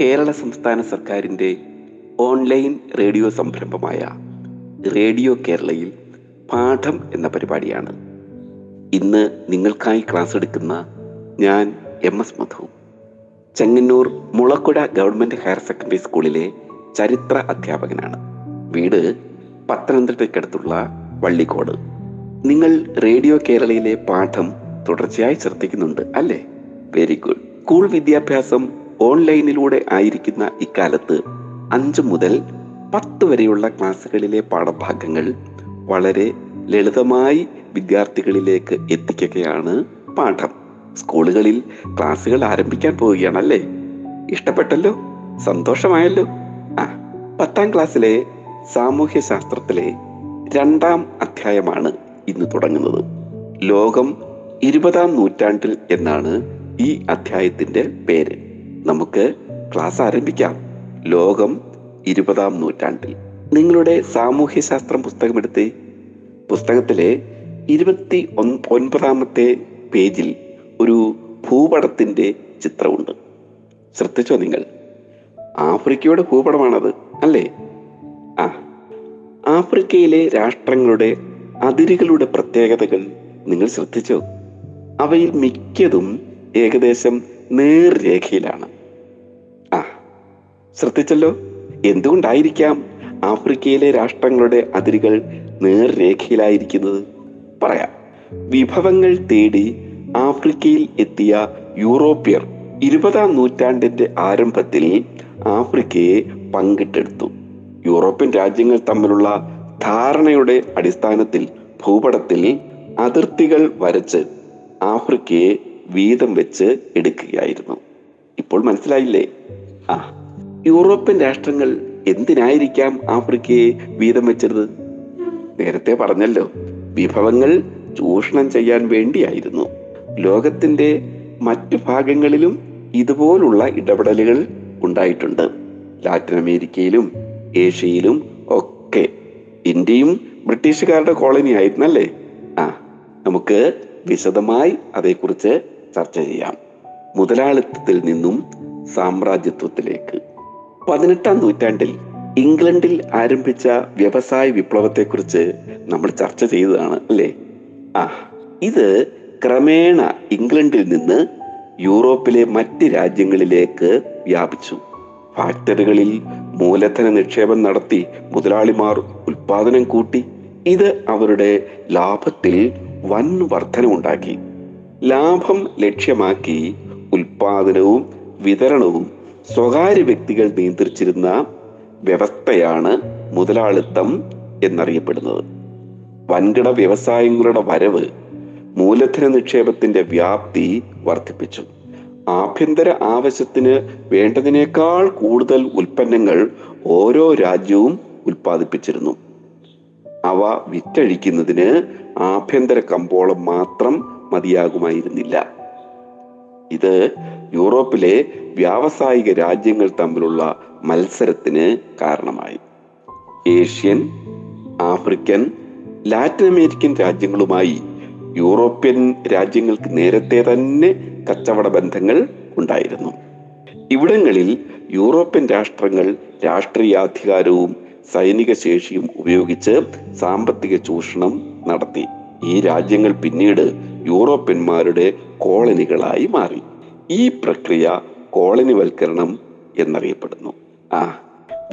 കേരള സംസ്ഥാന സർക്കാരിന്റെ online radio സംരംഭമായ റേഡിയോ കേരളയിൽ പാഠം എന്ന പരിപാടിയാണ്. ഇന്ന് നിങ്ങൾക്കായി ക്ലാസ് എടുക്കുന്ന ഞാൻ M S Madhu. Chengannur Mulakkuda government higher secondary സ്കൂളിലെ ചരിത്ര അധ്യാപകനാണ്. വീട് പത്തനംതിട്ടയ്ക്കടുത്തുള്ള വള്ളിക്കോട്. നിങ്ങൾ റേഡിയോ കേരളയിലെ പാഠം തുടർച്ചയായി ശ്രദ്ധിക്കുന്നുണ്ട് അല്ലേ? വെരി ഗുഡ് സ്കൂൾ വിദ്യാഭ്യാസം ഓൺലൈനിലൂടെ ആയിരിക്കുന്ന ഇക്കാലത്ത് അഞ്ച് മുതൽ പത്ത് വരെയുള്ള ക്ലാസ്സുകളിലെ പാഠഭാഗങ്ങൾ വളരെ ലളിതമായി വിദ്യാർത്ഥികളിലേക്ക് എത്തിക്കുകയാണ് പാഠം. സ്കൂളുകളിൽ ക്ലാസ്സുകൾ ആരംഭിക്കാൻ പോവുകയാണല്ലേ? ഇഷ്ടപ്പെട്ടല്ലോ? സന്തോഷമായല്ലോ? ആ പത്താം ക്ലാസ്സിലെ സാമൂഹ്യ ശാസ്ത്രത്തിലെ രണ്ടാം അധ്യായമാണ് ഇന്ന് തുടങ്ങുന്നത്. ലോകം ഇരുപതാം നൂറ്റാണ്ടിൽ എന്നാണ് ഈ അധ്യായത്തിന്റെ പേര്. നമുക്ക് ക്ലാസ് ആരംഭിക്കാം. ലോകം ഇരുപതാം നൂറ്റാണ്ടിൽ. നിങ്ങളുടെ സാമൂഹ്യ ശാസ്ത്രം പുസ്തകം എടുത്തേ പുസ്തകത്തിലെ ഇരുപത്തി ഒൻപതാമത്തെ പേജിൽ ഒരു ഭൂപടത്തിന്റെ ചിത്രമുണ്ട്. ശ്രദ്ധിച്ചോ നിങ്ങൾ? ആഫ്രിക്കയുടെ ഭൂപടമാണത് അല്ലേ? ആ. ആഫ്രിക്കയിലെ രാഷ്ട്രങ്ങളുടെ അതിരുകളുടെ പ്രത്യേകതകൾ നിങ്ങൾ ശ്രദ്ധിച്ചോ? അവയിൽ മിക്കതും ഏകദേശം നേർരേഖയിലാണ്. ആ ശ്രദ്ധിച്ചല്ലോ. എന്തുകൊണ്ടായിരിക്കാം ആഫ്രിക്കയിലെ രാഷ്ട്രങ്ങളുടെ അതിരുകൾ നേർരേഖയിലായിരിക്കുന്നത്? പറയാം. വിഭവങ്ങൾ തേടി ആഫ്രിക്കയിൽ എത്തിയ യൂറോപ്യർ ഇരുപതാം നൂറ്റാണ്ടിന്റെ ആരംഭത്തിൽ ആഫ്രിക്കയെ പങ്കിട്ടെടുത്തു. യൂറോപ്യൻ രാജ്യങ്ങൾ തമ്മിലുള്ള ധാരണയുടെ അടിസ്ഥാനത്തിൽ ഭൂപടത്തിൽ അതിർത്തികൾ വരച്ച് ആഫ്രിക്കയെ വീതം വെച്ച് എടുക്കുകയായിരുന്നു. ഇപ്പോൾ മനസ്സിലായില്ലേ? ആ. യൂറോപ്യൻ രാഷ്ട്രങ്ങൾ എന്തിനായിരിക്കാം ആഫ്രിക്കയെ വീതം വെച്ചത്? നേരത്തെ പറഞ്ഞല്ലോ വിഭവങ്ങൾ ചൂഷണം ചെയ്യാൻ വേണ്ടിയായിരുന്നു. ലോകത്തിന്റെ മറ്റു ഭാഗങ്ങളിലും ഇതുപോലുള്ള ഇടപെടലുകൾ ഉണ്ടായിട്ടുണ്ട്. ലാറ്റിൻ അമേരിക്കയിലും ഏഷ്യയിലും ഒക്കെ. ഇന്ത്യയും ബ്രിട്ടീഷുകാരുടെ കോളനി ആയിരുന്നല്ലേ ആ നമുക്ക് വിശദമായി അതേക്കുറിച്ച് ചർച്ച ചെയ്യാം. മുതലാളിത്തത്തിൽ നിന്നും സാമ്രാജ്യത്വത്തിലേക്ക്. പതിനെട്ടാം നൂറ്റാണ്ടിൽ ഇംഗ്ലണ്ടിൽ ആരംഭിച്ച വ്യവസായ വിപ്ലവത്തെക്കുറിച്ച് നമ്മൾ ചർച്ച ചെയ്തതാണ് അല്ലേ? ആ ഇത് ക്രമേണ ഇംഗ്ലണ്ടിൽ നിന്ന് യൂറോപ്പിലെ മറ്റ് രാജ്യങ്ങളിലേക്ക് വ്യാപിച്ചു. ഫാക്ടറികളിൽ മൂലധന നിക്ഷേപം നടത്തി മുതലാളിമാർ ഉൽപാദനം കൂട്ടി. ഇത് അവരുടെ ലാഭത്തിൽ വൻ വർധനമുണ്ടാക്കി ലാഭം ലക്ഷ്യമാക്കി ഉൽപാദനവും വിതരണവും സ്വകാര്യ വ്യക്തികൾ നിയന്ത്രിച്ചിരുന്ന വ്യവസ്ഥയാണ് മുതലാളിത്തം എന്നറിയപ്പെടുന്നത്. വൻകിട വ്യവസായങ്ങളുടെ വരവ് മൂലധന നിക്ഷേപത്തിന്റെ വ്യാപ്തി വർദ്ധിപ്പിച്ചു. ആഭ്യന്തര ആവശ്യത്തിന് വേണ്ടതിനേക്കാൾ കൂടുതൽ ഉൽപ്പന്നങ്ങൾ ഓരോ രാജ്യവും ഉൽപ്പാദിപ്പിച്ചിരുന്നു. അവ വിറ്റഴിക്കുന്നതിന് ആഭ്യന്തര കമ്പോളം മാത്രം മതിയാകുമായിരുന്നില്ല. ഇത് യൂറോപ്പിലെ വ്യാവസായിക രാജ്യങ്ങൾ തമ്മിലുള്ള മത്സരത്തിന് കാരണമായി. ഏഷ്യൻ ആഫ്രിക്കൻ ലാറ്റിൻ അമേരിക്കൻ രാജ്യങ്ങളുമായി യൂറോപ്യൻ രാജ്യങ്ങൾക്ക് നേരത്തെ തന്നെ കച്ചവട ബന്ധങ്ങൾ ഉണ്ടായിരുന്നു. ഇവിടങ്ങളിൽ യൂറോപ്യൻ രാഷ്ട്രങ്ങൾ രാഷ്ട്രീയാധികാരവും സൈനിക ശേഷിയും ഉപയോഗിച്ച് സാമ്പത്തിക ചൂഷണം നടത്തി. ഈ രാജ്യങ്ങൾ പിന്നീട് യൂറോപ്യന്മാരുടെ കോളനികളായി മാറി. ഈ പ്രക്രിയ കോളനിവൽക്കരണം എന്നറിയപ്പെടുന്നു. ആ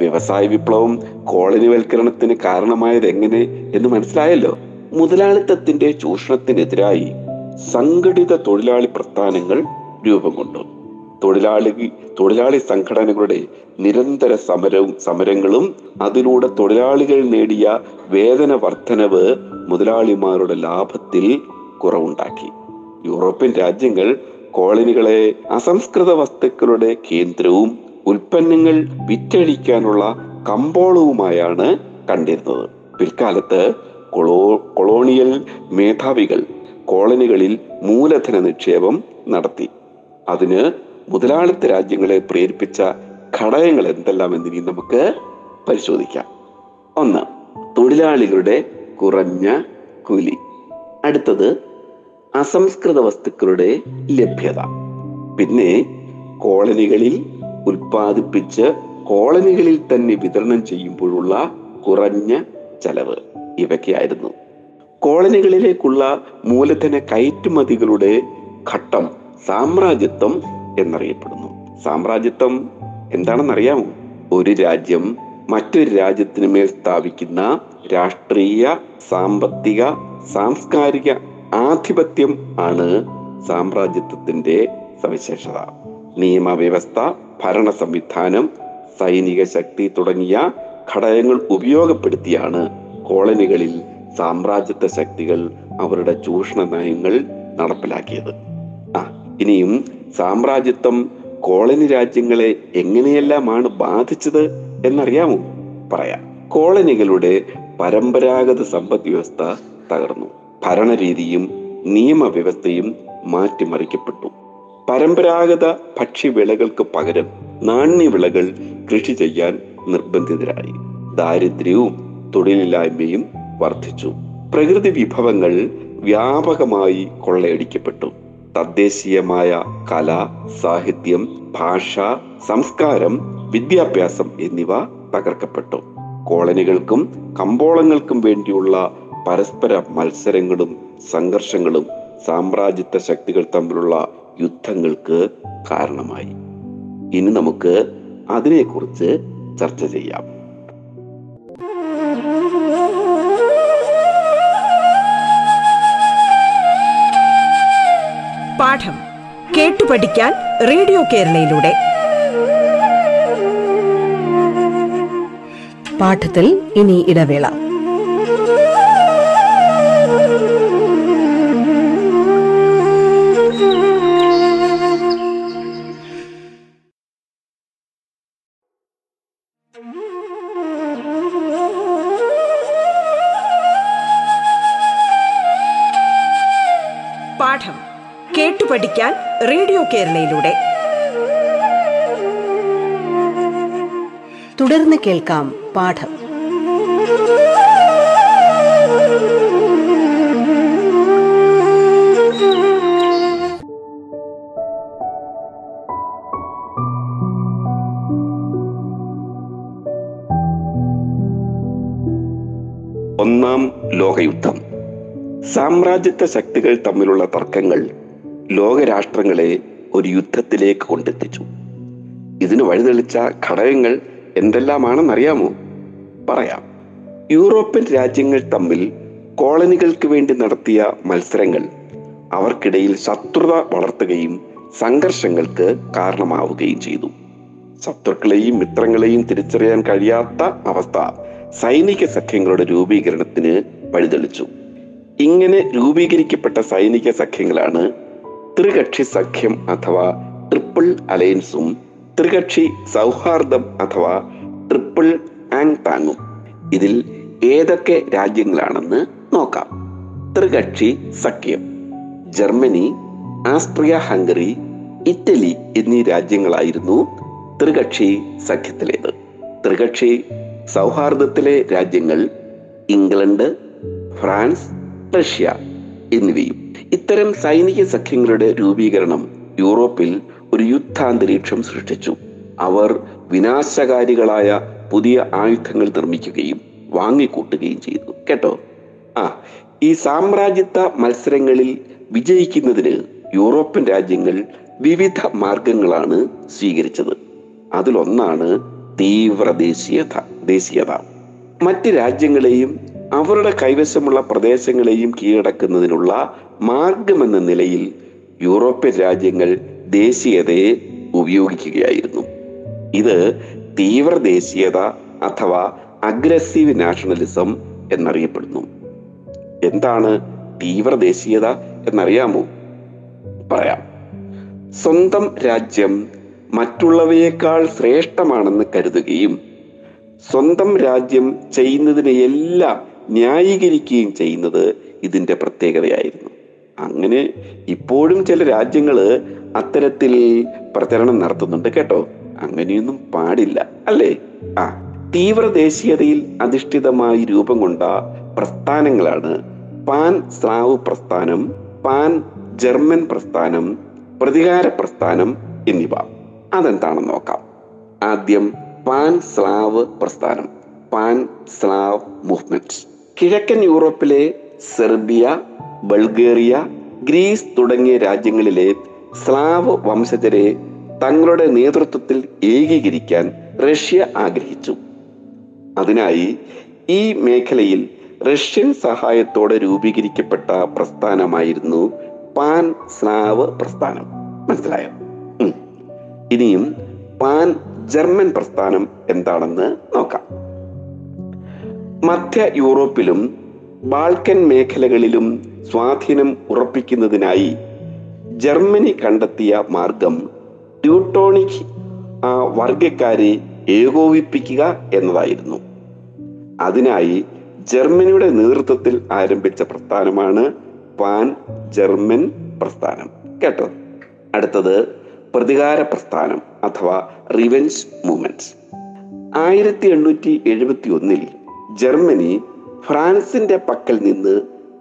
വ്യവസായ വിപ്ലവം കോളനിവൽക്കരണത്തിന് കാരണമായത് എങ്ങനെ എന്ന് മനസ്സിലായല്ലോ. മുതലാളിത്തത്തിന്റെ ചൂഷണത്തിനെതിരായി സംഘടിത തൊഴിലാളി പ്രസ്ഥാനങ്ങൾ രൂപം കൊണ്ടു. തൊഴിലാളി തൊഴിലാളി സംഘടനകളുടെ നിരന്തര സമരവും സമരങ്ങളും അതിലൂടെ തൊഴിലാളികൾ നേടിയ വേതന വർധനവ് മുതലാളിമാരുടെ ലാഭത്തിൽ കുറവുണ്ടാക്കി. യൂറോപ്യൻ രാജ്യങ്ങൾ കോളനികളെ അസംസ്കൃത വസ്തുക്കളുടെ കേന്ദ്രവും ഉൽപ്പന്നങ്ങൾ വിറ്റഴിക്കാനുള്ള കമ്പോളവുമായാണ് കണ്ടിരുന്നത്. പിൽക്കാലത്ത് കൊളോ കൊളോണിയൽ മേധാവികൾ കോളനികളിൽ മൂലധന നിക്ഷേപം നടത്തി. അതിന് മുതലാളിത്ത രാജ്യങ്ങളെ പ്രേരിപ്പിച്ച ഘടകങ്ങൾ എന്തെല്ലാം എന്നിനി നമുക്ക് പരിശോധിക്കാം. ഒന്ന് തൊഴിലാളികളുടെ കുറഞ്ഞ കൂലി. അടുത്തത് അസംസ്കൃത വസ്തുക്കളുടെ ലഭ്യത. പിന്നെ കോളനികളിൽ ഉൽപ്പാദിപ്പിച്ച് കോളനികളിൽ തന്നെ വിതരണം ചെയ്യുമ്പോഴുള്ള കുറഞ്ഞ ചെലവ് ഇവയ്ക്കായിരുന്നു. കോളനികളിലേക്കുള്ള മൂലധന കയറ്റുമതികളുടെ ഘട്ടം സാമ്രാജ്യത്വം എന്നറിയപ്പെടുന്നു. സാമ്രാജ്യത്വം എന്താണെന്നറിയാമോ? ഒരു രാജ്യം മറ്റൊരു രാജ്യത്തിന് മേൽ സ്ഥാപിക്കുന്ന രാഷ്ട്രീയ സാമ്പത്തിക സാംസ്കാരിക ആധിപത്യം ആണ് സാമ്രാജ്യത്വത്തിന്റെ സവിശേഷത. നിയമവ്യവസ്ഥ ഭരണ സംവിധാനം സൈനിക ശക്തി തുടങ്ങിയ ഘടകങ്ങൾ ഉപയോഗപ്പെടുത്തിയാണ് കോളനികളിൽ സാമ്രാജ്യത്വ ശക്തികൾ അവരുടെ ചൂഷണ നയങ്ങൾ നടപ്പിലാക്കിയത്. ആ ഇനിയും സാമ്രാജ്യത്വം കോളനി രാജ്യങ്ങളെ എങ്ങനെയെല്ലാമാണ് ബാധിച്ചത് എന്നറിയാമോ? പറയാം. കോളനികളുടെ പരമ്പരാഗത സമ്പദ് വ്യവസ്ഥ തകർന്നു. ഭരണരീതിയും നിയമവ്യവസ്ഥയും മാറ്റിമറിക്കപ്പെട്ടു. പരമ്പരാഗത ഭക്ഷ്യവിളകൾക്ക് പകരം നാണ്യവിളകൾ കൃഷി ചെയ്യാൻ നിർബന്ധിതരായി. ദാരിദ്ര്യവും തൊഴിലില്ലായ്മയും വർദ്ധിച്ചു. പ്രകൃതി വിഭവങ്ങൾ വ്യാപകമായി കൊള്ളയടിക്കപ്പെട്ടു. തദ്ദേശീയമായ കല സാഹിത്യം ഭാഷ സംസ്കാരം വിദ്യാഭ്യാസം എന്നിവ തകർക്കപ്പെട്ടു. കോളനികൾക്കും കമ്പോളങ്ങൾക്കും വേണ്ടിയുള്ള പരസ്പര മത്സരങ്ങളും സംഘർഷങ്ങളും സാമ്രാജ്യത്വ ശക്തികൾ തമ്മിലുള്ള യുദ്ധങ്ങൾക്ക് കാരണമായി. ഇനി നമുക്ക് അതിനെക്കുറിച്ച് ചർച്ച ചെയ്യാം. പാഠം കേട്ടു പഠിക്കാൻ റേഡിയോ കേരളയിലൂടെ. പാഠത്തിൽ ഇനി ഇടവേള. കേരളയിലൂടെ തുടർന്ന് കേൾക്കാം പാഠം. ഒന്നാം ലോകയുദ്ധം. സാമ്രാജ്യത്വ ശക്തികൾ തമ്മിലുള്ള തർക്കങ്ങൾ ലോകരാഷ്ട്രങ്ങളെ ഒരു യുദ്ധത്തിലേക്ക് കൊണ്ടെത്തിച്ചു. ഇതിന് വഴിതെളിച്ച ഘടകങ്ങൾ എന്തെല്ലാമാണെന്നറിയാമോ? പറയാം. യൂറോപ്യൻ രാജ്യങ്ങൾ തമ്മിൽ കോളനികൾക്ക് വേണ്ടി നടത്തിയ മത്സരങ്ങൾ അവർക്കിടയിൽ ശത്രുത വളർത്തുകയും സംഘർഷങ്ങൾക്ക് കാരണമാവുകയും ചെയ്തു. ശത്രുക്കളെയും മിത്രങ്ങളെയും തിരിച്ചറിയാൻ കഴിയാത്ത അവസ്ഥ സൈനിക സഖ്യങ്ങളുടെ രൂപീകരണത്തിന് വഴിതെളിച്ചു. ഇങ്ങനെ രൂപീകരിക്കപ്പെട്ട സൈനിക സഖ്യങ്ങളാണ് ത്രികക്ഷി സഖ്യം അഥവാ ട്രിപ്പിൾ അലയൻസും ത്രികക്ഷി സൗഹാർദ്ദം അഥവാ ട്രിപ്പിൾ ആങ് താങ്ങും ഇതിൽ ഏതൊക്കെ രാജ്യങ്ങളാണെന്ന് നോക്കാം. ത്രികക്ഷി സഖ്യം. ജർമ്മനി ആസ്ട്രിയ ഹംഗറി ഇറ്റലി എന്നീ രാജ്യങ്ങളായിരുന്നു ത്രികക്ഷി സഖ്യത്തിലേത്. ത്രികക്ഷി സൗഹാർദ്ദത്തിലെ രാജ്യങ്ങൾ ഇംഗ്ലണ്ട് ഫ്രാൻസ് റഷ്യ എന്നിവയും. ഇത്തരം സൈനിക സഖ്യങ്ങളുടെ രൂപീകരണം യൂറോപ്പിൽ ഒരു യുദ്ധാന്തരീക്ഷം സൃഷ്ടിച്ചു. അവർ വിനാശകാരികളായ പുതിയ ആയുധങ്ങൾ നിർമ്മിക്കുകയും വാങ്ങിക്കൂട്ടുകയും ചെയ്തു. കേട്ടോ? ആ ഈ സാമ്രാജ്യത്വ മത്സരങ്ങളിൽ വിജയിക്കുന്നതിന് യൂറോപ്യൻ രാജ്യങ്ങൾ വിവിധ മാർഗങ്ങളാണ് സ്വീകരിച്ചത്. അതിലൊന്നാണ് തീവ്ര ദേശീയത ദേശീയത. മറ്റ് രാജ്യങ്ങളെയും അവരുടെ കൈവശമുള്ള പ്രദേശങ്ങളെയും കീഴടക്കുന്നതിനുള്ള മാർഗമെന്ന നിലയിൽ യൂറോപ്യൻ രാജ്യങ്ങൾ ദേശീയതയെ ഉപയോഗിക്കുകയായിരുന്നു. ഇത് തീവ്ര ദേശീയത അഥവാ അഗ്രസീവ് നാഷണലിസം എന്നറിയപ്പെടുന്നു. എന്താണ് തീവ്ര ദേശീയത എന്നറിയാമോ? പറയാം. സ്വന്തം രാജ്യം മറ്റുള്ളവയേക്കാൾ ശ്രേഷ്ഠമാണെന്ന് കരുതുകയും സ്വന്തം രാജ്യം ചെയ്യുന്നതിനെ എല്ലാം ന്യായീകരിക്കുകയും ചെയ്യുന്നത് ഇതിന്റെ പ്രത്യേകതയായിരുന്നു. അങ്ങനെ ഇപ്പോഴും ചില രാജ്യങ്ങൾ അത്തരത്തിൽ പ്രചരണം നടത്തുന്നുണ്ട് കേട്ടോ. അങ്ങനെയൊന്നും പാടില്ല അല്ലേ? ആ തീവ്ര ദേശീയതയിൽ അധിഷ്ഠിതമായി രൂപം കൊണ്ട പ്രസ്ഥാനങ്ങളാണ് പാൻ സ്രാവ് പ്രസ്ഥാനം പാൻ ജർമ്മൻ പ്രസ്ഥാനം പ്രതികാര പ്രസ്ഥാനം എന്നിവ. അതെന്താണെന്ന് നോക്കാം. ആദ്യം പാൻ സ്ലാവ് പ്രസ്ഥാനം പാൻ സ്ലാവ് മൂവ്മെന്റ് കിഴക്കൻ യൂറോപ്പിലെ സെർബിയ ബൾഗേറിയ ഗ്രീസ് തുടങ്ങിയ രാജ്യങ്ങളിലെ സ്ലാവ് വംശജരെ തങ്ങളുടെ നേതൃത്വത്തിൽ ഏകീകരിക്കാൻ റഷ്യ ആഗ്രഹിച്ചു. അതിനായി ഈ മേഖലയിൽ റഷ്യൻ സഹായത്തോടെ രൂപീകരിക്കപ്പെട്ട പ്രസ്ഥാനമായിരുന്നു പാൻ സ്ലാവ് പ്രസ്ഥാനം. മനസ്സിലായോ? ഇനിയും പാൻ ജർമ്മൻ പ്രസ്ഥാനം എന്താണെന്ന് നോക്കാം. മധ്യ യൂറോപ്പിലും ബാൾക്കൻ മേഖലകളിലും സ്വാധീനം ഉറപ്പിക്കുന്നതിനായി ജർമ്മനി കണ്ടെത്തിയ മാർഗം ട്യൂട്ടോണിക് വർഗക്കാരെ ഏകോപിപ്പിക്കുക എന്നതായിരുന്നു. അതിനായി ജർമ്മനിയുടെ നേതൃത്വത്തിൽ ആരംഭിച്ച പ്രസ്ഥാനമാണ് പാൻ ജർമ്മൻ പ്രസ്ഥാനം. കേട്ടോ? അടുത്തത് പ്രതികാര പ്രസ്ഥാനം അഥവാ റിവെഞ്ച് മൂവ്മെന്റ് ആയിരത്തി എണ്ണൂറ്റി എഴുപത്തി ഒന്നിൽ ജർമ്മനി ഫ്രാൻസിന്റെ പക്കൽ നിന്ന്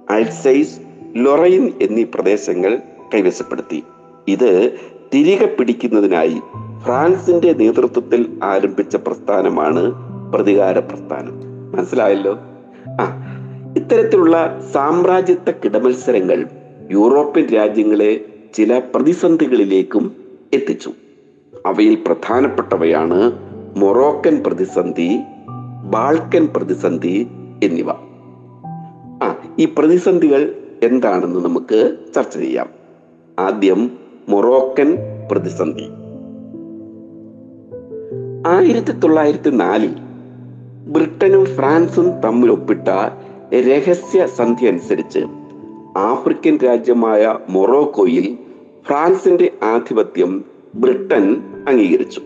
അൾസൈസ് ലൊറൈൻ എന്നീ പ്രദേശങ്ങൾ കൈവശപ്പെടുത്തി. ഇത് തിരികെ പിടിക്കുന്നതിനായി ഫ്രാൻസിന്റെ നേതൃത്വത്തിൽ ആരംഭിച്ച പ്രസ്ഥാനമാണ് പ്രതികാര പ്രസ്ഥാനം. മനസ്സിലായല്ലോ? ആ ഇത്തരത്തിലുള്ള സാമ്രാജ്യത്വ കിടമത്സരങ്ങൾ യൂറോപ്യൻ രാജ്യങ്ങളെ ചില പ്രതിസന്ധികളിലേക്കും എത്തിച്ചു. അവയിൽ പ്രധാനപ്പെട്ടവയാണ് മൊറോക്കൻ പ്രതിസന്ധി ബാൾക്കൻ പ്രതിസന്ധി എന്നിവ. ആ ഈ പ്രതിസന്ധികൾ എന്താണെന്ന് നമുക്ക് ചർച്ച ചെയ്യാം. ആദ്യം മൊറോക്കൻ പ്രതിസന്ധി. ആയിരത്തി തൊള്ളായിരത്തി നാലിൽ ബ്രിട്ടനും ഫ്രാൻസും തമ്മിൽ ഒപ്പിട്ട രഹസ്യ സന്ധി അനുസരിച്ച് ആഫ്രിക്കൻ രാജ്യമായ മൊറോക്കോയിൽ ഫ്രാൻസിന്റെ ആധിപത്യം ബ്രിട്ടൻ അംഗീകരിച്ചു.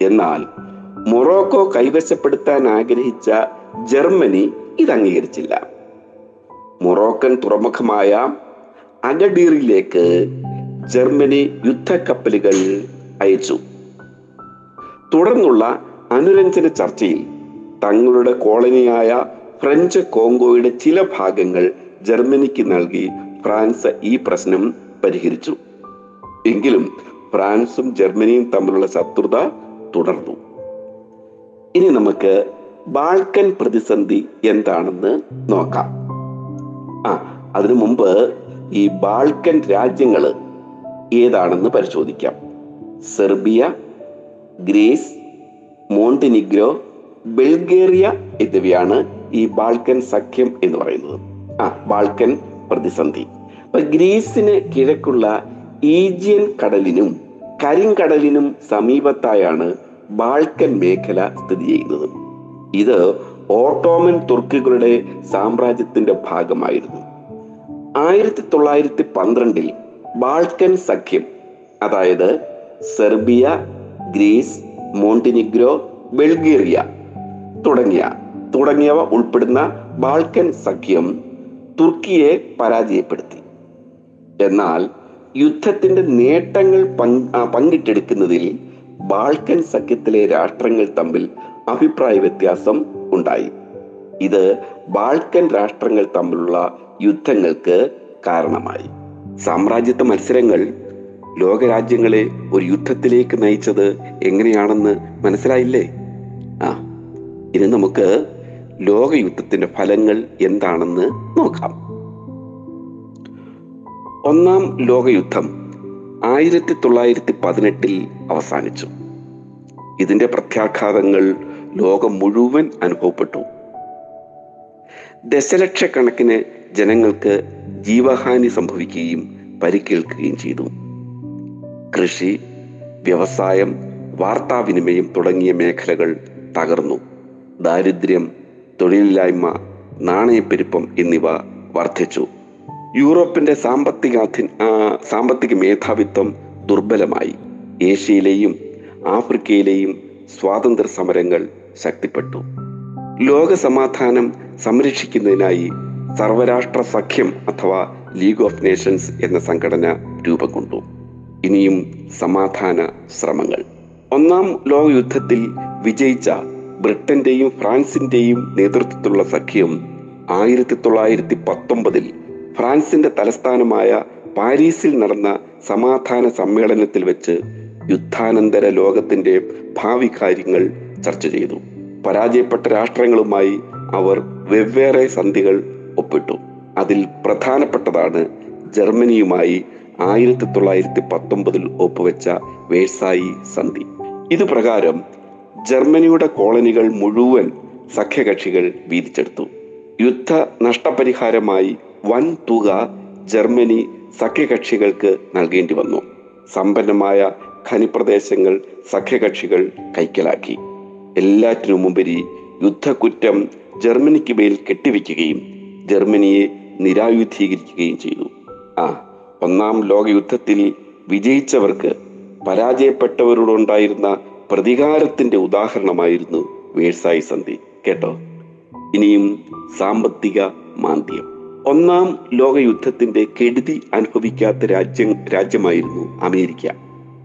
എന്നാൽ മൊറോക്കോ കൈവശപ്പെടുത്താൻ ആഗ്രഹിച്ച ജർമ്മനി ഇത് അംഗീകരിച്ചില്ല. മൊറോക്കൻ തുറമുഖമായ അഗഡീറിലേക്ക് ജർമ്മനി യുദ്ധക്കപ്പലുകൾ അയച്ചു. തുടർന്നുള്ള അനുരഞ്ജന ചർച്ചയിൽ തങ്ങളുടെ കോളനിയായ ഫ്രഞ്ച് കോങ്കോയുടെ ചില ഭാഗങ്ങൾ ജർമ്മനിക്ക് നൽകി ഫ്രാൻസ് ഈ പ്രശ്നം പരിഹരിച്ചു. എങ്കിലും ഫ്രാൻസും ജർമ്മനിയും തമ്മിലുള്ള ശത്രുത തുടർന്നു. ഇനി നമുക്ക് ബാൾക്കൻ പ്രതിസന്ധി എന്താണെന്ന് നോക്കാം. ആ അതിനു മുമ്പ് ഈ ബാൾക്കൻ രാജ്യങ്ങൾ ഏതാണെന്ന് പരിശോധിക്കാം. സെർബിയ ഗ്രീസ് മോണ്ടിനിഗ്രോ ബൾഗേറിയ എന്നിവയാണ് ഈ ബാൾക്കൻ സഖ്യം എന്ന് പറയുന്നത്. ആ ബാൾക്കൻ പ്രതിസന്ധി. അപ്പൊ ഗ്രീസിന് കിഴക്കുള്ള ഈജിയൻ കടലിനും കരിങ്കടലിനും സമീപത്തായാണ് ബാൾക്കൻ മേഖല സ്ഥിതി ചെയ്യുന്നത്. ഇത് ഓട്ടോമൻ തുർക്കികളുടെ സാമ്രാജ്യത്തിന്റെ ഭാഗമായിരുന്നു. ആയിരത്തി തൊള്ളായിരത്തി പന്ത്രണ്ടിൽ ബാൾക്കൻ സഖ്യം അതായത് സെർബിയ ഗ്രീസ് മോണ്ടിനിഗ്രോ ബൾഗേറിയ തുടങ്ങിയ തുടങ്ങിയവ ഉൾപ്പെടുന്ന ബാൾക്കൻ സഖ്യം തുർക്കിയെ പരാജയപ്പെടുത്തി. എന്നാൽ യുദ്ധത്തിന്റെ നേട്ടങ്ങൾ പങ്കിട്ടെടുക്കുന്നതിൽ ബാൾക്കൻ സഖ്യത്തിലെ രാഷ്ട്രങ്ങൾ തമ്മിൽ അഭിപ്രായ വ്യത്യാസം ഉണ്ടായി. ഇത് ബാൾക്കൻ രാഷ്ട്രങ്ങൾ തമ്മിലുള്ള യുദ്ധങ്ങൾക്ക് കാരണമായി. സാമ്രാജ്യത്വ മത്സരങ്ങൾ ലോകരാജ്യങ്ങളെ ഒരു യുദ്ധത്തിലേക്ക് നയിച്ചത് എങ്ങനെയാണെന്ന് മനസ്സിലായില്ലേ? ആ ഇനി നമുക്ക് ലോകയുദ്ധത്തിന്റെ ഫലങ്ങൾ എന്താണെന്ന് നോക്കാം. ഒന്നാം ലോകയുദ്ധം. ആയിരത്തി തൊള്ളായിരത്തി പതിനെട്ടിൽ അവസാനിച്ചു. ഇതിന്റെ പ്രത്യാഘാതങ്ങൾ ലോകം മുഴുവൻ അനുഭവപ്പെട്ടു. ദശലക്ഷക്കണക്കിന് ജനങ്ങൾക്ക് ജീവഹാനി സംഭവിക്കുകയും പരിക്കേൽക്കുകയും ചെയ്തു. കൃഷി വ്യവസായം വാർത്താവിനിമയം തുടങ്ങിയ മേഖലകൾ തകർന്നു. ദാരിദ്ര്യം തൊഴിലില്ലായ്മ നാണയപ്പെരുപ്പം എന്നിവ വർദ്ധിച്ചു. യൂറോപ്പിന്റെ സാമ്പത്തികാധി സാമ്പത്തിക മേധാവിത്വം ദുർബലമായി. ഏഷ്യയിലെയും ആഫ്രിക്കയിലെയും സ്വാതന്ത്ര്യ സമരങ്ങൾ ശക്തിപ്പെട്ടു. ലോക സമാധാനം സംരക്ഷിക്കുന്നതിനായി സർവരാഷ്ട്ര സഖ്യം അഥവാ ലീഗ് ഓഫ് നേഷൻസ് എന്ന സംഘടന രൂപം കൊണ്ടു. ഇനിയും സമാധാന ശ്രമങ്ങൾ. ഒന്നാം ലോക യുദ്ധത്തിൽ വിജയിച്ച ബ്രിട്ടന്റെയും ഫ്രാൻസിന്റെയും നേതൃത്വത്തിലുള്ള സഖ്യം ആയിരത്തി തൊള്ളായിരത്തി പത്തൊമ്പതിൽ ഫ്രാൻസിന്റെ തലസ്ഥാനമായ പാരീസിൽ നടന്ന സമാധാന സമ്മേളനത്തിൽ വെച്ച് യുദ്ധാനന്തര ലോകത്തിന്റെ ഭാവി കാര്യങ്ങൾ ചർച്ച ചെയ്തു. പരാജയപ്പെട്ട രാഷ്ട്രങ്ങളുമായി അവർ വെവ്വേറെ സന്ധികൾ ഒപ്പിട്ടു. അതിൽ പ്രധാനപ്പെട്ടതാണ് ജർമ്മനിയുമായി ആയിരത്തി തൊള്ളായിരത്തി പത്തൊമ്പതിൽ ഒപ്പുവെച്ച വേഴ്സായി സന്ധി. ഇത് പ്രകാരം ജർമ്മനിയുടെ കോളനികൾ മുഴുവൻ സഖ്യകക്ഷികൾ വീതിച്ചെടുത്തു. യുദ്ധ നഷ്ടപരിഹാരമായി വൻ തുക ജർമ്മനി സഖ്യകക്ഷികൾക്ക് നൽകേണ്ടി വന്നു. സമ്പന്നമായ ഖനിപ്രദേശങ്ങൾ സഖ്യകക്ഷികൾ കൈക്കലാക്കി. എല്ലാറ്റിനുമുപരി യുദ്ധക്കുറ്റം ജർമ്മനിക്ക് മേൽ കെട്ടിവെക്കുകയും ജർമ്മനിയെ നിരായുധീകരിക്കുകയും ചെയ്തു. ആ ഒന്നാം ലോകയുദ്ധത്തിൽ വിജയിച്ചവർക്ക് പരാജയപ്പെട്ടവരോടുണ്ടായിരുന്ന പ്രതികാരത്തിന്റെ ഉദാഹരണമായിരുന്നു വേഴ്സായി സന്ധി. കേട്ടോ? ഇനിയും സാമ്പത്തിക മാന്ദ്യം. ഒന്നാം ലോകയുദ്ധത്തിന്റെ കെടുതി അനുഭവിക്കാത്ത രാജ്യം രാജ്യമായിരുന്നു അമേരിക്ക.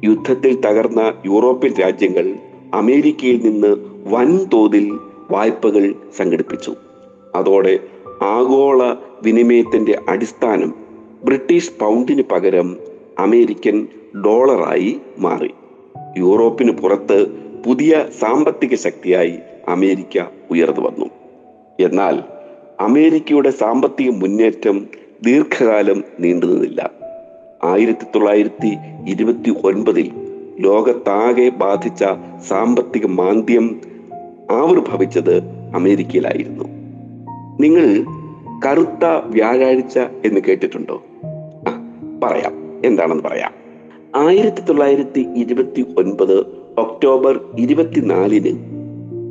യുദ്ധത്തിൽ തകർന്ന യൂറോപ്യൻ രാജ്യങ്ങൾ അമേരിക്കയിൽ നിന്ന് വൻതോതിൽ വായ്പകൾ സംഘടിപ്പിച്ചു. അതോടെ ആഗോള വിനിമയത്തിന്റെ അടിസ്ഥാനം ബ്രിട്ടീഷ് പൗണ്ടിന് പകരം അമേരിക്കൻ ഡോളറായി മാറി. യൂറോപ്പിന് പുറത്ത് പുതിയ സാമ്പത്തിക ശക്തിയായി അമേരിക്ക ഉയർന്നു വന്നു. എന്നാൽ അമേരിക്കയുടെ സാമ്പത്തിക മുന്നേറ്റം ദീർഘകാലം നീണ്ടുനിന്നില്ല. ആയിരത്തി തൊള്ളായിരത്തി ഇരുപത്തി ഒൻപതിൽ ലോകത്താകെ ബാധിച്ച സാമ്പത്തിക മാന്ദ്യം ആവിർഭവിച്ചത് അമേരിക്കയിലായിരുന്നു. നിങ്ങൾ കറുത്ത വ്യാഴാഴ്ച എന്ന് കേട്ടിട്ടുണ്ടോ? പറയാം. എന്താണെന്ന് പറയാം. ആയിരത്തി തൊള്ളായിരത്തി ഇരുപത്തി ഒൻപത് ഒക്ടോബർ ഇരുപത്തിനാലിന്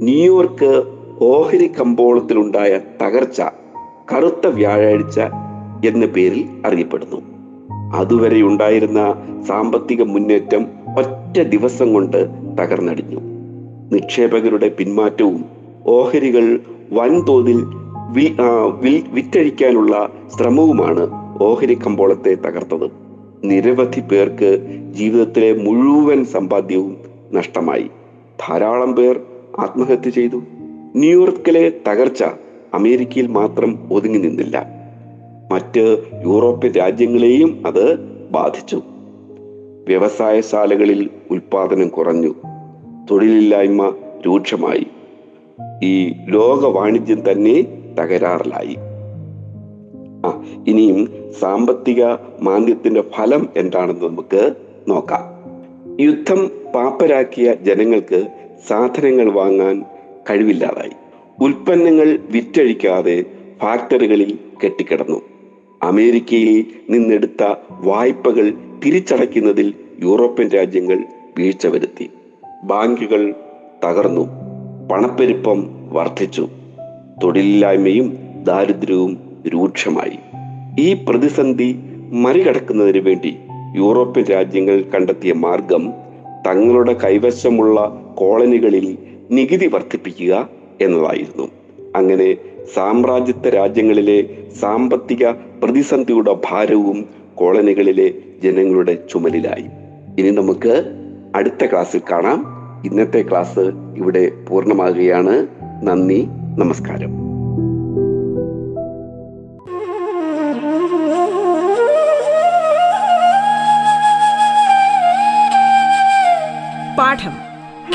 ന്യൂയോർക്ക് ഓഹരി കമ്പോളത്തിലുണ്ടായ തകർച്ച കറുത്ത വ്യാഴാഴ്ച എന്ന പേരിൽ അറിയപ്പെടുന്നു. അതുവരെ ഉണ്ടായിരുന്ന സാമ്പത്തിക മുന്നേറ്റം ഒറ്റ ദിവസം കൊണ്ട് തകർന്നടിഞ്ഞു. നിക്ഷേപകരുടെ പിന്മാറ്റവും ഓഹരികൾ വൻതോതിൽ വിറ്റഴിക്കാനുള്ള ശ്രമവുമാണ് ഓഹരി കമ്പോളത്തെ തകർത്തത്. നിരവധി പേർക്ക് ജീവിതത്തിലെ മുഴുവൻ സമ്പാദ്യവും നഷ്ടമായി. ധാരാളം പേർ ആത്മഹത്യ ചെയ്തു. ന്യൂയോർക്കിലെ തകർച്ച അമേരിക്കയിൽ മാത്രം ഒതുങ്ങി നിന്നില്ല. മറ്റ് യൂറോപ്യൻ രാജ്യങ്ങളെയും അത് ബാധിച്ചു. വ്യവസായശാലകളിൽ ഉൽപാദനം കുറഞ്ഞു. തൊഴിലില്ലായ്മ രൂക്ഷമായി. ഈ ലോക വാണിജ്യം തന്നെ തകരാറിലായി. ആ ഇനിയും സാമ്പത്തിക മാന്ദ്യത്തിന്റെ ഫലം എന്താണെന്ന് നമുക്ക് നോക്കാം. യുദ്ധം പാപ്പരാക്കിയ ജനങ്ങൾക്ക് സാധനങ്ങൾ വാങ്ങാൻ കഴിവില്ലാതായി. ഉൽപ്പന്നങ്ങൾ വിറ്റഴിക്കാതെ ഫാക്ടറികളിൽ കെട്ടിക്കിടന്നു. അമേരിക്കയിൽ നിന്നെടുത്ത വായ്പകൾ തിരിച്ചടയ്ക്കുന്നതിൽ യൂറോപ്യൻ രാജ്യങ്ങൾ വീഴ്ച വരുത്തി. ബാങ്കുകൾ തകർന്നു. പണപ്പെരുപ്പം വർദ്ധിച്ചു. തൊഴിലില്ലായ്മയും ദാരിദ്ര്യവും രൂക്ഷമായി. ഈ പ്രതിസന്ധി മറികടക്കുന്നതിന് വേണ്ടി യൂറോപ്യൻ രാജ്യങ്ങൾ കണ്ടെത്തിയ മാർഗം തങ്ങളുടെ കൈവശമുള്ള കോളനികളിൽ നികുതി വർദ്ധിപ്പിക്കുക എന്നതായിരുന്നു. അങ്ങനെ സാമ്രാജ്യത്വ രാജ്യങ്ങളിലെ സാമ്പത്തിക പ്രതിസന്ധിയുടെ ഭാരവും കോളനികളിലെ ജനങ്ങളുടെ ചുമലിലായി. ഇനി നമുക്ക് അടുത്ത ക്ലാസ്സിൽ കാണാം. ഇന്നത്തെ ക്ലാസ് ഇവിടെ പൂർണമാകുകയാണ്. നന്ദി നമസ്കാരം. പാഠം.